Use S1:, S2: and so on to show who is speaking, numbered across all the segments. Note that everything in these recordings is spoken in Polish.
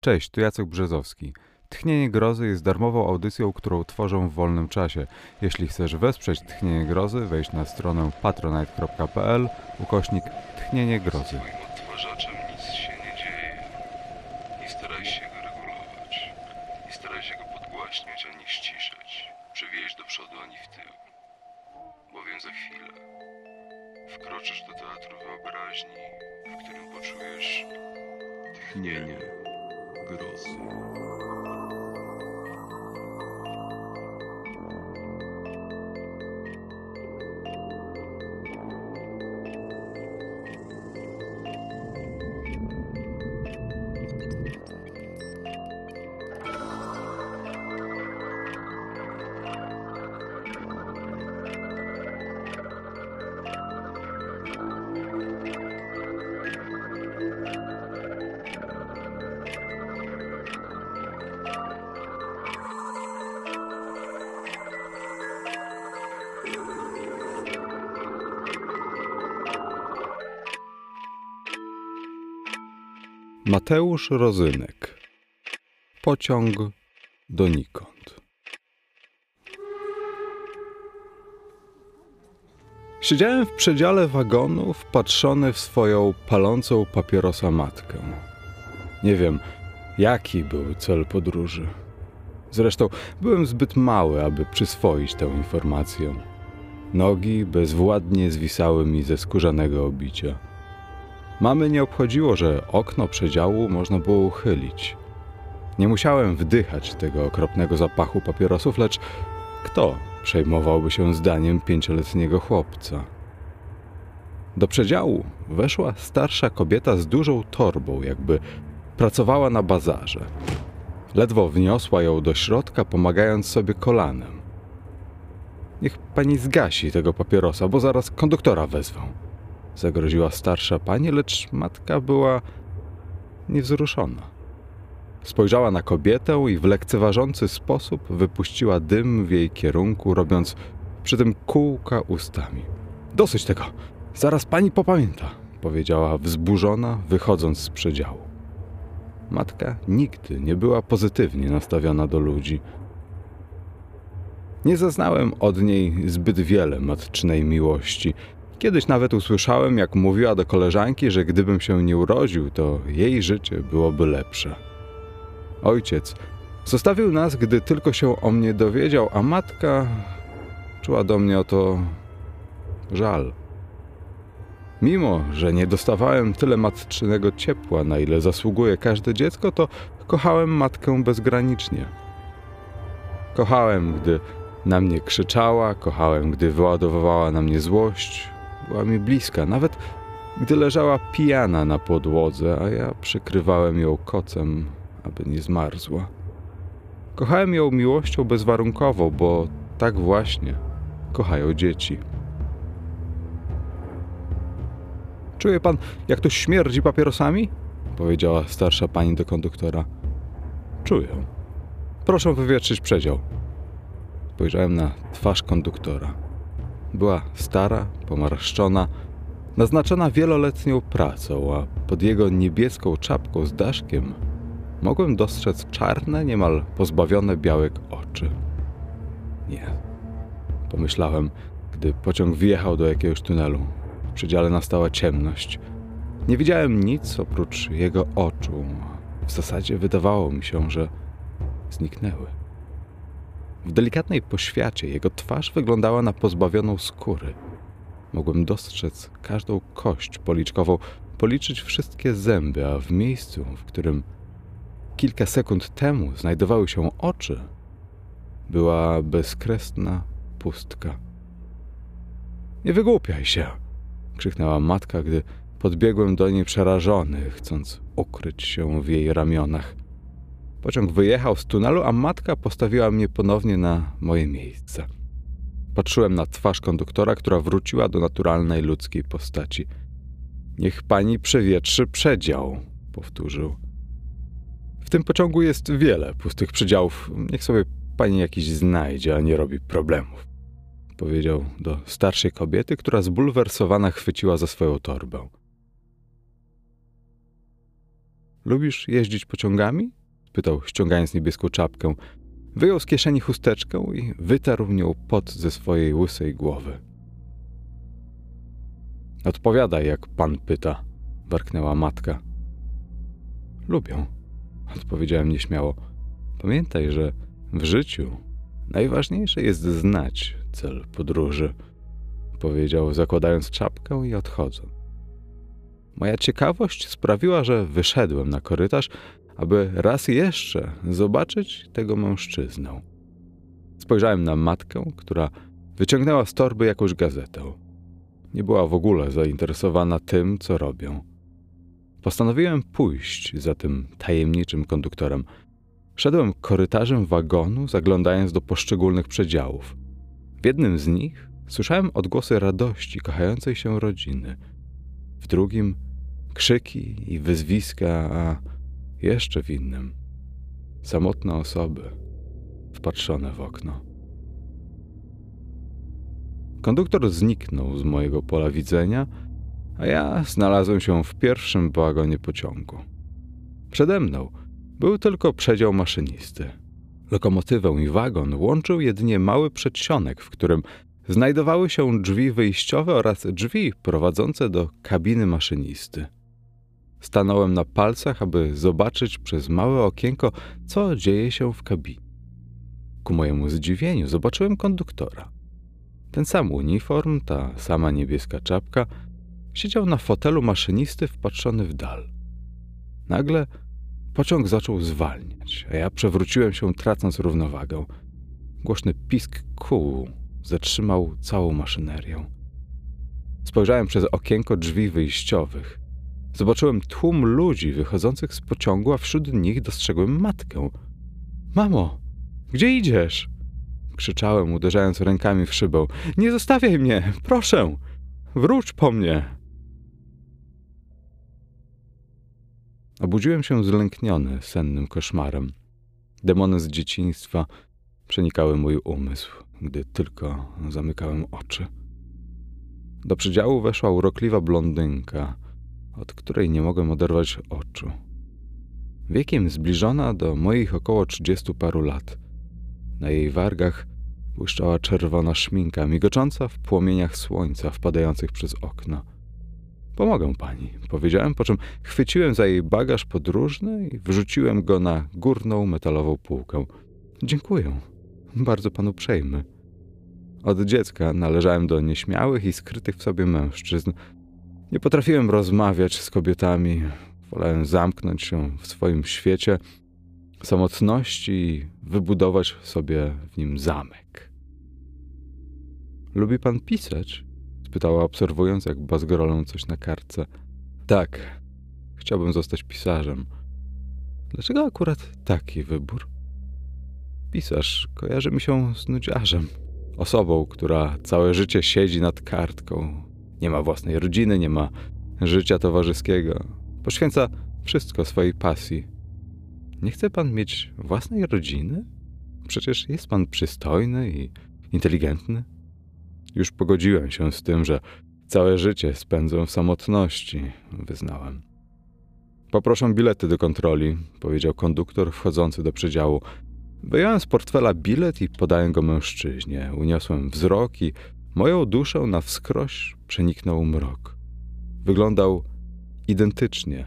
S1: Cześć, tu Jacek Brzezowski. Tchnienie Grozy jest darmową audycją, którą tworzę w wolnym czasie. Jeśli chcesz wesprzeć Tchnienie Grozy, wejdź na stronę patronite.pl ukośnik Tchnienie Grozy. Mateusz Rozynek. Pociąg donikąd. Siedziałem w przedziale wagonu, wpatrzony w swoją palącą papierosa matkę. Nie wiem, jaki był cel podróży. Zresztą byłem zbyt mały, aby przyswoić tę informację. Nogi bezwładnie zwisały mi ze skórzanego obicia. Mamy nie obchodziło, że okno przedziału można było uchylić. Nie musiałem wdychać tego okropnego zapachu papierosów, lecz kto przejmowałby się zdaniem pięcioletniego chłopca? Do przedziału weszła starsza kobieta z dużą torbą, jakby pracowała na bazarze. Ledwo wniosła ją do środka, pomagając sobie kolanem. Niech pani zgasi tego papierosa, bo zaraz konduktora wezwą zagroziła starsza pani, lecz matka była niewzruszona. Spojrzała na kobietę i w lekceważący sposób wypuściła dym w jej kierunku, robiąc przy tym kółka ustami. Dosyć tego, zaraz pani popamięta, powiedziała wzburzona, wychodząc z przedziału. Matka nigdy nie była pozytywnie nastawiona do ludzi. Nie zaznałem od niej zbyt wiele matczynej miłości, Kiedyś nawet usłyszałem, jak mówiła do koleżanki, że gdybym się nie urodził, to jej życie byłoby lepsze. Ojciec zostawił nas, gdy tylko się o mnie dowiedział, a matka czuła do mnie o to żal. Mimo, że nie dostawałem tyle matczynego ciepła, na ile zasługuje każde dziecko, to kochałem matkę bezgranicznie. Kochałem, gdy na mnie krzyczała, kochałem, gdy wyładowywała na mnie złość, była mi bliska, nawet gdy leżała pijana na podłodze, a ja przykrywałem ją kocem, aby nie zmarzła. Kochałem ją miłością bezwarunkową, bo tak właśnie kochają dzieci. Czuje pan, jak to śmierdzi papierosami? powiedziała starsza pani do konduktora. Czuję. Proszę wywietrzyć przedział. Spojrzałem na twarz konduktora. Była stara, pomarszczona, naznaczona wieloletnią pracą, a pod jego niebieską czapką z daszkiem mogłem dostrzec czarne, niemal pozbawione białek oczy. Nie, pomyślałem, gdy pociąg wjechał do jakiegoś tunelu. W przedziale nastała ciemność. Nie widziałem nic oprócz jego oczu. W zasadzie wydawało mi się, że zniknęły. W delikatnej poświacie jego twarz wyglądała na pozbawioną skóry. Mogłem dostrzec każdą kość policzkową, policzyć wszystkie zęby, a w miejscu, w którym kilka sekund temu znajdowały się oczy, była bezkresna pustka. Nie wygłupiaj się! krzyknęła matka, gdy podbiegłem do niej przerażony, chcąc ukryć się w jej ramionach. Pociąg wyjechał z tunelu, a matka postawiła mnie ponownie na moje miejsce. Patrzyłem na twarz konduktora, która wróciła do naturalnej ludzkiej postaci. Niech pani przewietrzy przedział, powtórzył. W tym pociągu jest wiele pustych przedziałów. Niech sobie pani jakiś znajdzie, a nie robi problemów. Powiedział do starszej kobiety, która zbulwersowana chwyciła za swoją torbę. Lubisz jeździć pociągami? Pytał, ściągając niebieską czapkę. Wyjął z kieszeni chusteczkę i wytarł nią pot ze swojej łysej głowy. Odpowiadaj, jak pan pyta, warknęła matka. Lubię, odpowiedziałem nieśmiało. Pamiętaj, że w życiu najważniejsze jest znać cel podróży, powiedział, zakładając czapkę i odchodząc. Moja ciekawość sprawiła, że wyszedłem na korytarz, aby raz jeszcze zobaczyć tego mężczyznę. Spojrzałem na matkę, która wyciągnęła z torby jakąś gazetę. Nie była w ogóle zainteresowana tym, co robią. Postanowiłem pójść za tym tajemniczym konduktorem. Szedłem korytarzem wagonu, zaglądając do poszczególnych przedziałów. W jednym z nich słyszałem odgłosy radości kochającej się rodziny. W drugim krzyki i wyzwiska, a jeszcze w innym samotne osoby wpatrzone w okno. Konduktor zniknął z mojego pola widzenia, a ja znalazłem się w pierwszym wagonie pociągu. Przede mną był tylko przedział maszynisty. Lokomotywę i wagon łączył jedynie mały przedsionek, w którym znajdowały się drzwi wyjściowe oraz drzwi prowadzące do kabiny maszynisty. Stanąłem na palcach, aby zobaczyć przez małe okienko, co dzieje się w kabinie. Ku mojemu zdziwieniu zobaczyłem konduktora. Ten sam uniform, ta sama niebieska czapka, siedział na fotelu maszynisty wpatrzony w dal. Nagle pociąg zaczął zwalniać, a ja przewróciłem się, tracąc równowagę. Głośny pisk kół zatrzymał całą maszynerię. Spojrzałem przez okienko drzwi wyjściowych. Zobaczyłem tłum ludzi wychodzących z pociągu, a wśród nich dostrzegłem matkę. Mamo, gdzie idziesz? Krzyczałem, uderzając rękami w szybę. Nie zostawiaj mnie, proszę! Wróć po mnie! Obudziłem się zlękniony sennym koszmarem. Demony z dzieciństwa przenikały mój umysł, gdy tylko zamykałem oczy. Do przedziału weszła urokliwa blondynka, od której nie mogłem oderwać oczu. Wiekiem zbliżona do moich około trzydziestu paru lat. Na jej wargach błyszczała czerwona szminka, migocząca w płomieniach słońca wpadających przez okno. Pomogę pani, powiedziałem, po czym chwyciłem za jej bagaż podróżny i wrzuciłem go na górną metalową półkę. Dziękuję. Bardzo panu przejmy. Od dziecka należałem do nieśmiałych i skrytych w sobie mężczyzn. Nie potrafiłem rozmawiać z kobietami. Wolałem zamknąć się w swoim świecie samotności i wybudować sobie w nim zamek. Lubi pan pisać? spytała, obserwując, jak bazgrolą coś na kartce. Tak, chciałbym zostać pisarzem. Dlaczego akurat taki wybór? Pisarz kojarzy mi się z nudziarzem, osobą, która całe życie siedzi nad kartką. Nie ma własnej rodziny, nie ma życia towarzyskiego. Poświęca wszystko swojej pasji. Nie chce pan mieć własnej rodziny? Przecież jest pan przystojny i inteligentny. Już pogodziłem się z tym, że całe życie spędzę w samotności, wyznałem. Poproszę bilety do kontroli, powiedział konduktor wchodzący do przedziału. Wyjąłem z portfela bilet i podałem go mężczyźnie. Uniosłem wzrok i moją duszę na wskroś przeniknął mrok. Wyglądał identycznie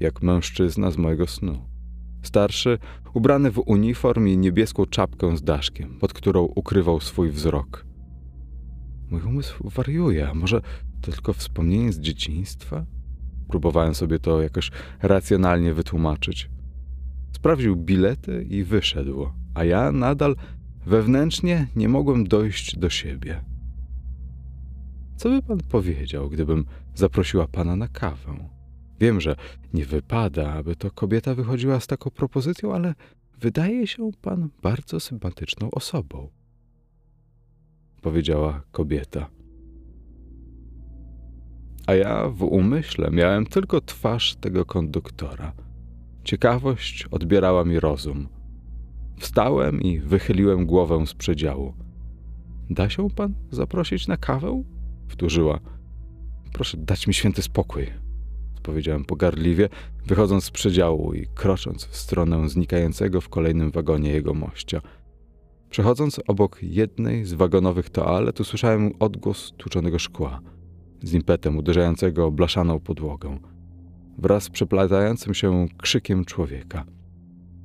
S1: jak mężczyzna z mojego snu. Starszy, ubrany w uniform i niebieską czapkę z daszkiem, pod którą ukrywał swój wzrok. Mój umysł wariuje, a może to tylko wspomnienie z dzieciństwa? Próbowałem sobie to jakoś racjonalnie wytłumaczyć. Sprawdził bilety i wyszedł, a ja nadal wewnętrznie nie mogłem dojść do siebie. Co by pan powiedział, gdybym zaprosiła pana na kawę? Wiem, że nie wypada, aby to kobieta wychodziła z taką propozycją, ale wydaje się pan bardzo sympatyczną osobą powiedziała kobieta. A ja w umyśle miałem tylko twarz tego konduktora. Ciekawość odbierała mi rozum. Wstałem i wychyliłem głowę z przedziału. Da się pan zaprosić na kawę? Wtórzyła. Proszę dać mi święty spokój, odpowiedziałem pogardliwie, wychodząc z przedziału i krocząc w stronę znikającego w kolejnym wagonie jego mościa. Przechodząc obok jednej z wagonowych toalet, usłyszałem odgłos tłuczonego szkła, z impetem uderzającego blaszaną podłogę, wraz z przeplatającym się krzykiem człowieka.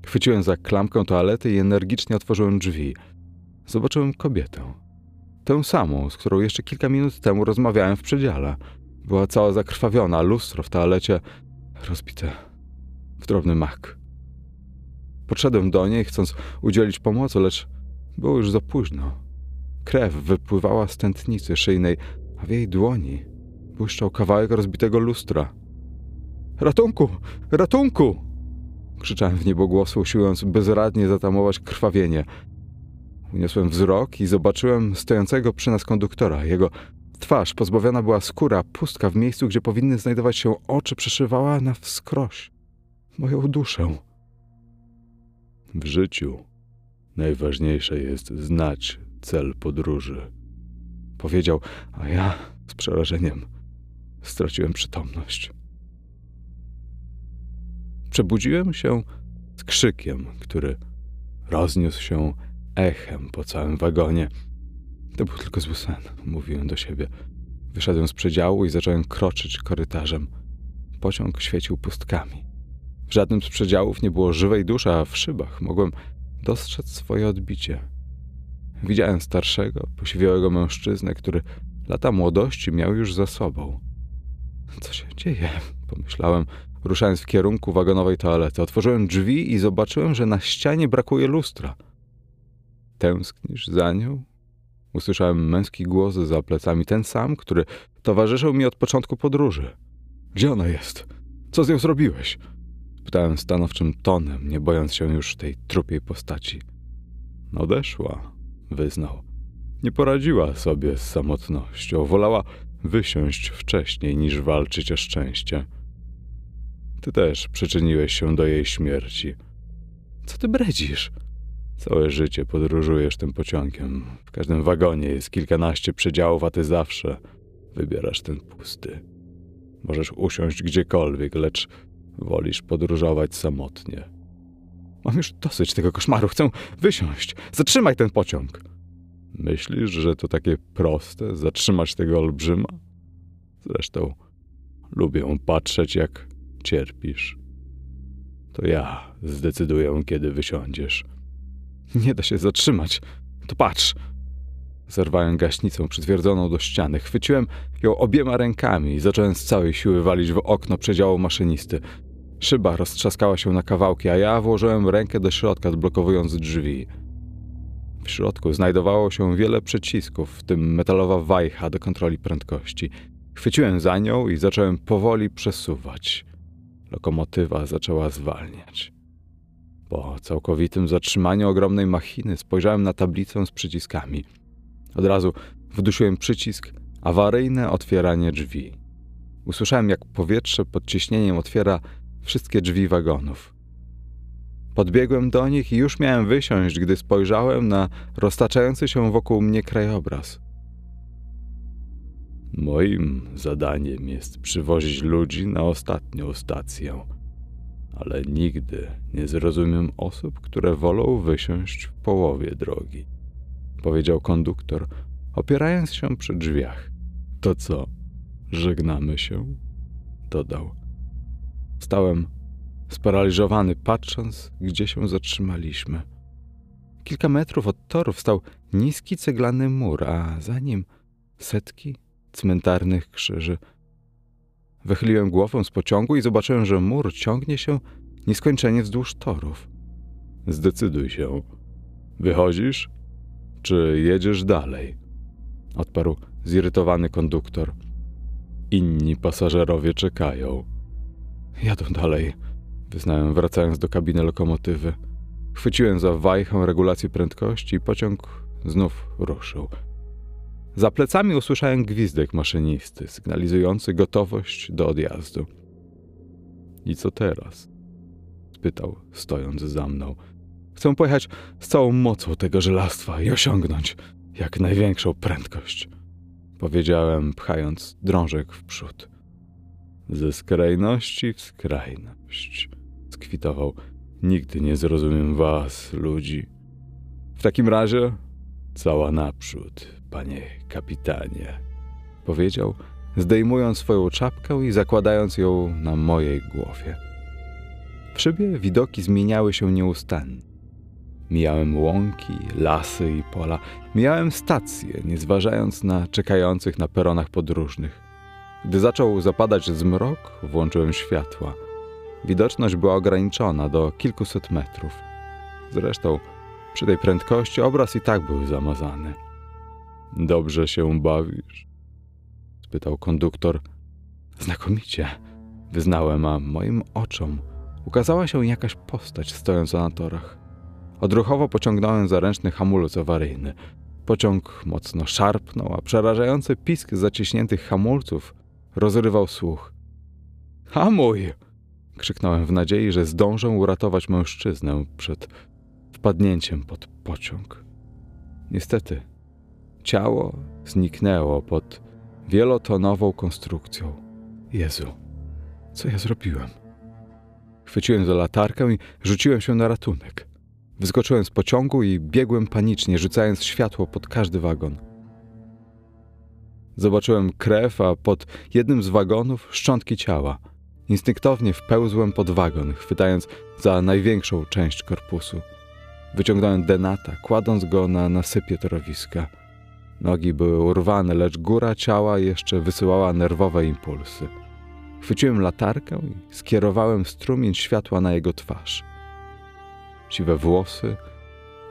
S1: Chwyciłem za klamkę toalety i energicznie otworzyłem drzwi. Zobaczyłem kobietę. Tę samą, z którą jeszcze kilka minut temu rozmawiałem w przedziale. Była cała zakrwawiona, lustro w toalecie rozbite w drobny mak. Podszedłem do niej, chcąc udzielić pomocy, lecz było już za późno. Krew wypływała z tętnicy szyjnej, a w jej dłoni błyszczał kawałek rozbitego lustra. Ratunku! Ratunku! Krzyczałem w niebogłosu, usiłując bezradnie zatamować krwawienie. Uniosłem wzrok i zobaczyłem stojącego przy nas konduktora. Jego twarz pozbawiona była skóra, pustka w miejscu, gdzie powinny znajdować się oczy, przeszywała na wskroś moją duszę. W życiu najważniejsze jest znać cel podróży. Powiedział, a ja z przerażeniem straciłem przytomność. Przebudziłem się z krzykiem, który rozniósł się echem po całym wagonie. To był tylko zły sen, mówiłem do siebie. Wyszedłem z przedziału i zacząłem kroczyć korytarzem. Pociąg świecił pustkami. W żadnym z przedziałów nie było żywej duszy, a w szybach mogłem dostrzec swoje odbicie. Widziałem starszego, posiwiałego mężczyznę, który lata młodości miał już za sobą. Co się dzieje? Pomyślałem, ruszając w kierunku wagonowej toalety. Otworzyłem drzwi i zobaczyłem, że na ścianie brakuje lustra. Tęsknisz za nią? Usłyszałem męski głos za plecami, ten sam, który towarzyszył mi od początku podróży. Gdzie ona jest? Co z nią zrobiłeś? Pytałem stanowczym tonem, nie bojąc się już tej trupiej postaci. Odeszła, wyznał. Nie poradziła sobie z samotnością, wolała wysiąść wcześniej niż walczyć o szczęście. Ty też przyczyniłeś się do jej śmierci. Co ty bredzisz? Całe życie podróżujesz tym pociągiem. W każdym wagonie jest kilkanaście przedziałów, a ty zawsze wybierasz ten pusty. Możesz usiąść gdziekolwiek, lecz wolisz podróżować samotnie. Mam już dosyć tego koszmaru, chcę wysiąść. Zatrzymaj ten pociąg. Myślisz, że to takie proste zatrzymać tego olbrzyma? Zresztą lubię patrzeć, jak cierpisz. To ja zdecyduję, kiedy wysiądziesz. Nie da się zatrzymać. To patrz. Zerwałem gaśnicą przytwierdzoną do ściany. Chwyciłem ją obiema rękami i zacząłem z całej siły walić w okno przedziału maszynisty. Szyba roztrzaskała się na kawałki, a ja włożyłem rękę do środka, odblokowując drzwi. W środku znajdowało się wiele przycisków, w tym metalowa wajcha do kontroli prędkości. Chwyciłem za nią i zacząłem powoli przesuwać. Lokomotywa zaczęła zwalniać. Po całkowitym zatrzymaniu ogromnej machiny spojrzałem na tablicę z przyciskami. Od razu wdusiłem przycisk awaryjne otwieranie drzwi. Usłyszałem, jak powietrze pod ciśnieniem otwiera wszystkie drzwi wagonów. Podbiegłem do nich i już miałem wysiąść, gdy spojrzałem na roztaczający się wokół mnie krajobraz. Moim zadaniem jest przywozić ludzi na ostatnią stację, ale nigdy nie zrozumiem osób, które wolą wysiąść w połowie drogi, powiedział konduktor, opierając się przy drzwiach. To co, żegnamy się? dodał. Stałem sparaliżowany, patrząc, gdzie się zatrzymaliśmy. Kilka metrów od torów stał niski ceglany mur, a za nim setki cmentarnych krzyży. Wychyliłem głowę z pociągu i zobaczyłem, że mur ciągnie się nieskończenie wzdłuż torów. Zdecyduj się. Wychodzisz, czy jedziesz dalej? Odparł zirytowany konduktor. Inni pasażerowie czekają. Jadą dalej, wyznałem, wracając do kabiny lokomotywy. Chwyciłem za wajchę regulacji prędkości i pociąg znów ruszył. Za plecami usłyszałem gwizdek maszynisty, sygnalizujący gotowość do odjazdu. I co teraz? spytał, stojąc za mną. Chcę pojechać z całą mocą tego żelastwa i osiągnąć jak największą prędkość, powiedziałem, pchając drążek w przód. Ze skrajności w skrajność. Skwitował. Nigdy nie zrozumiem was, ludzi. W takim razie cała naprzód, panie kapitanie. Powiedział, zdejmując swoją czapkę i zakładając ją na mojej głowie. W szybie widoki zmieniały się nieustannie. Mijałem łąki, lasy i pola. Mijałem stacje, nie zważając na czekających na peronach podróżnych. Gdy zaczął zapadać zmrok, włączyłem światła. Widoczność była ograniczona do kilkuset metrów. Zresztą, przy tej prędkości obraz i tak był zamazany. Dobrze się bawisz? spytał konduktor. Znakomicie, wyznałem, a moim oczom ukazała się jakaś postać stojąca na torach. Odruchowo pociągnąłem za ręczny hamulec awaryjny. Pociąg mocno szarpnął, a przerażający pisk zaciśniętych hamulców rozrywał słuch. Hamuj! krzyknąłem w nadziei, że zdążę uratować mężczyznę przed wpadnięciem pod pociąg. Niestety, ciało zniknęło pod wielotonową konstrukcją. Jezu, co ja zrobiłem? Chwyciłem za latarkę i rzuciłem się na ratunek. Wyskoczyłem z pociągu i biegłem panicznie, rzucając światło pod każdy wagon. Zobaczyłem krew, a pod jednym z wagonów szczątki ciała. Instynktownie wpełzłem pod wagon, chwytając za największą część korpusu. Wyciągnąłem denata, kładąc go na nasypie torowiska. Nogi były urwane, lecz góra ciała jeszcze wysyłała nerwowe impulsy. Chwyciłem latarkę i skierowałem strumień światła na jego twarz. Siwe włosy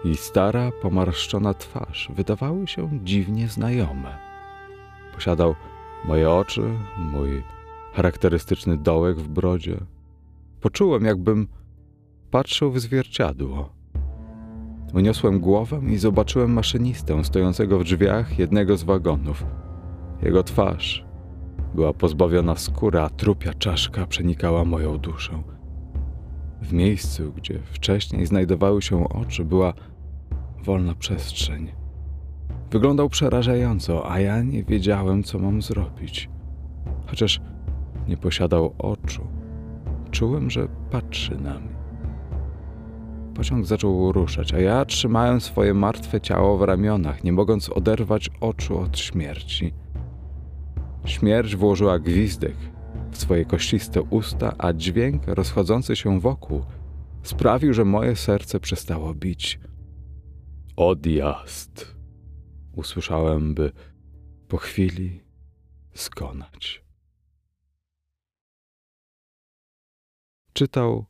S1: i stara, pomarszczona twarz wydawały się dziwnie znajome. Posiadał moje oczy, mój charakterystyczny dołek w brodzie. Poczułem, jakbym patrzył w zwierciadło. Uniosłem głowę i zobaczyłem maszynistę stojącego w drzwiach jednego z wagonów. Jego twarz była pozbawiona skóry, a trupia czaszka przenikała moją duszę. W miejscu, gdzie wcześniej znajdowały się oczy, była wolna przestrzeń. Wyglądał przerażająco, a ja nie wiedziałem, co mam zrobić. Chociaż nie posiadał oczu, czułem, że patrzy na mnie. Pociąg zaczął ruszać, a ja trzymałem swoje martwe ciało w ramionach, nie mogąc oderwać oczu od śmierci. Śmierć włożyła gwizdek w swoje kościste usta, a dźwięk rozchodzący się wokół sprawił, że moje serce przestało bić. Odjazd! Usłyszałem, by po chwili skonać. Czytał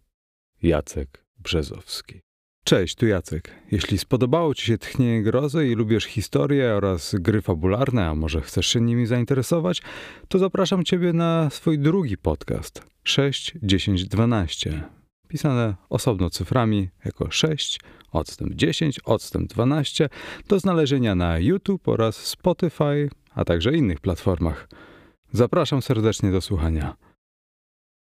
S1: Jacek Brzezowski. Cześć, tu Jacek. Jeśli spodobało Ci się Tchnienie Grozy i lubisz historię oraz gry fabularne, a może chcesz się nimi zainteresować, to zapraszam Ciebie na swój drugi podcast 6, 10, 12. Pisane osobno cyframi jako 6, odstęp 10, odstęp 12 do znalezienia na YouTube oraz Spotify, a także innych platformach. Zapraszam serdecznie do słuchania.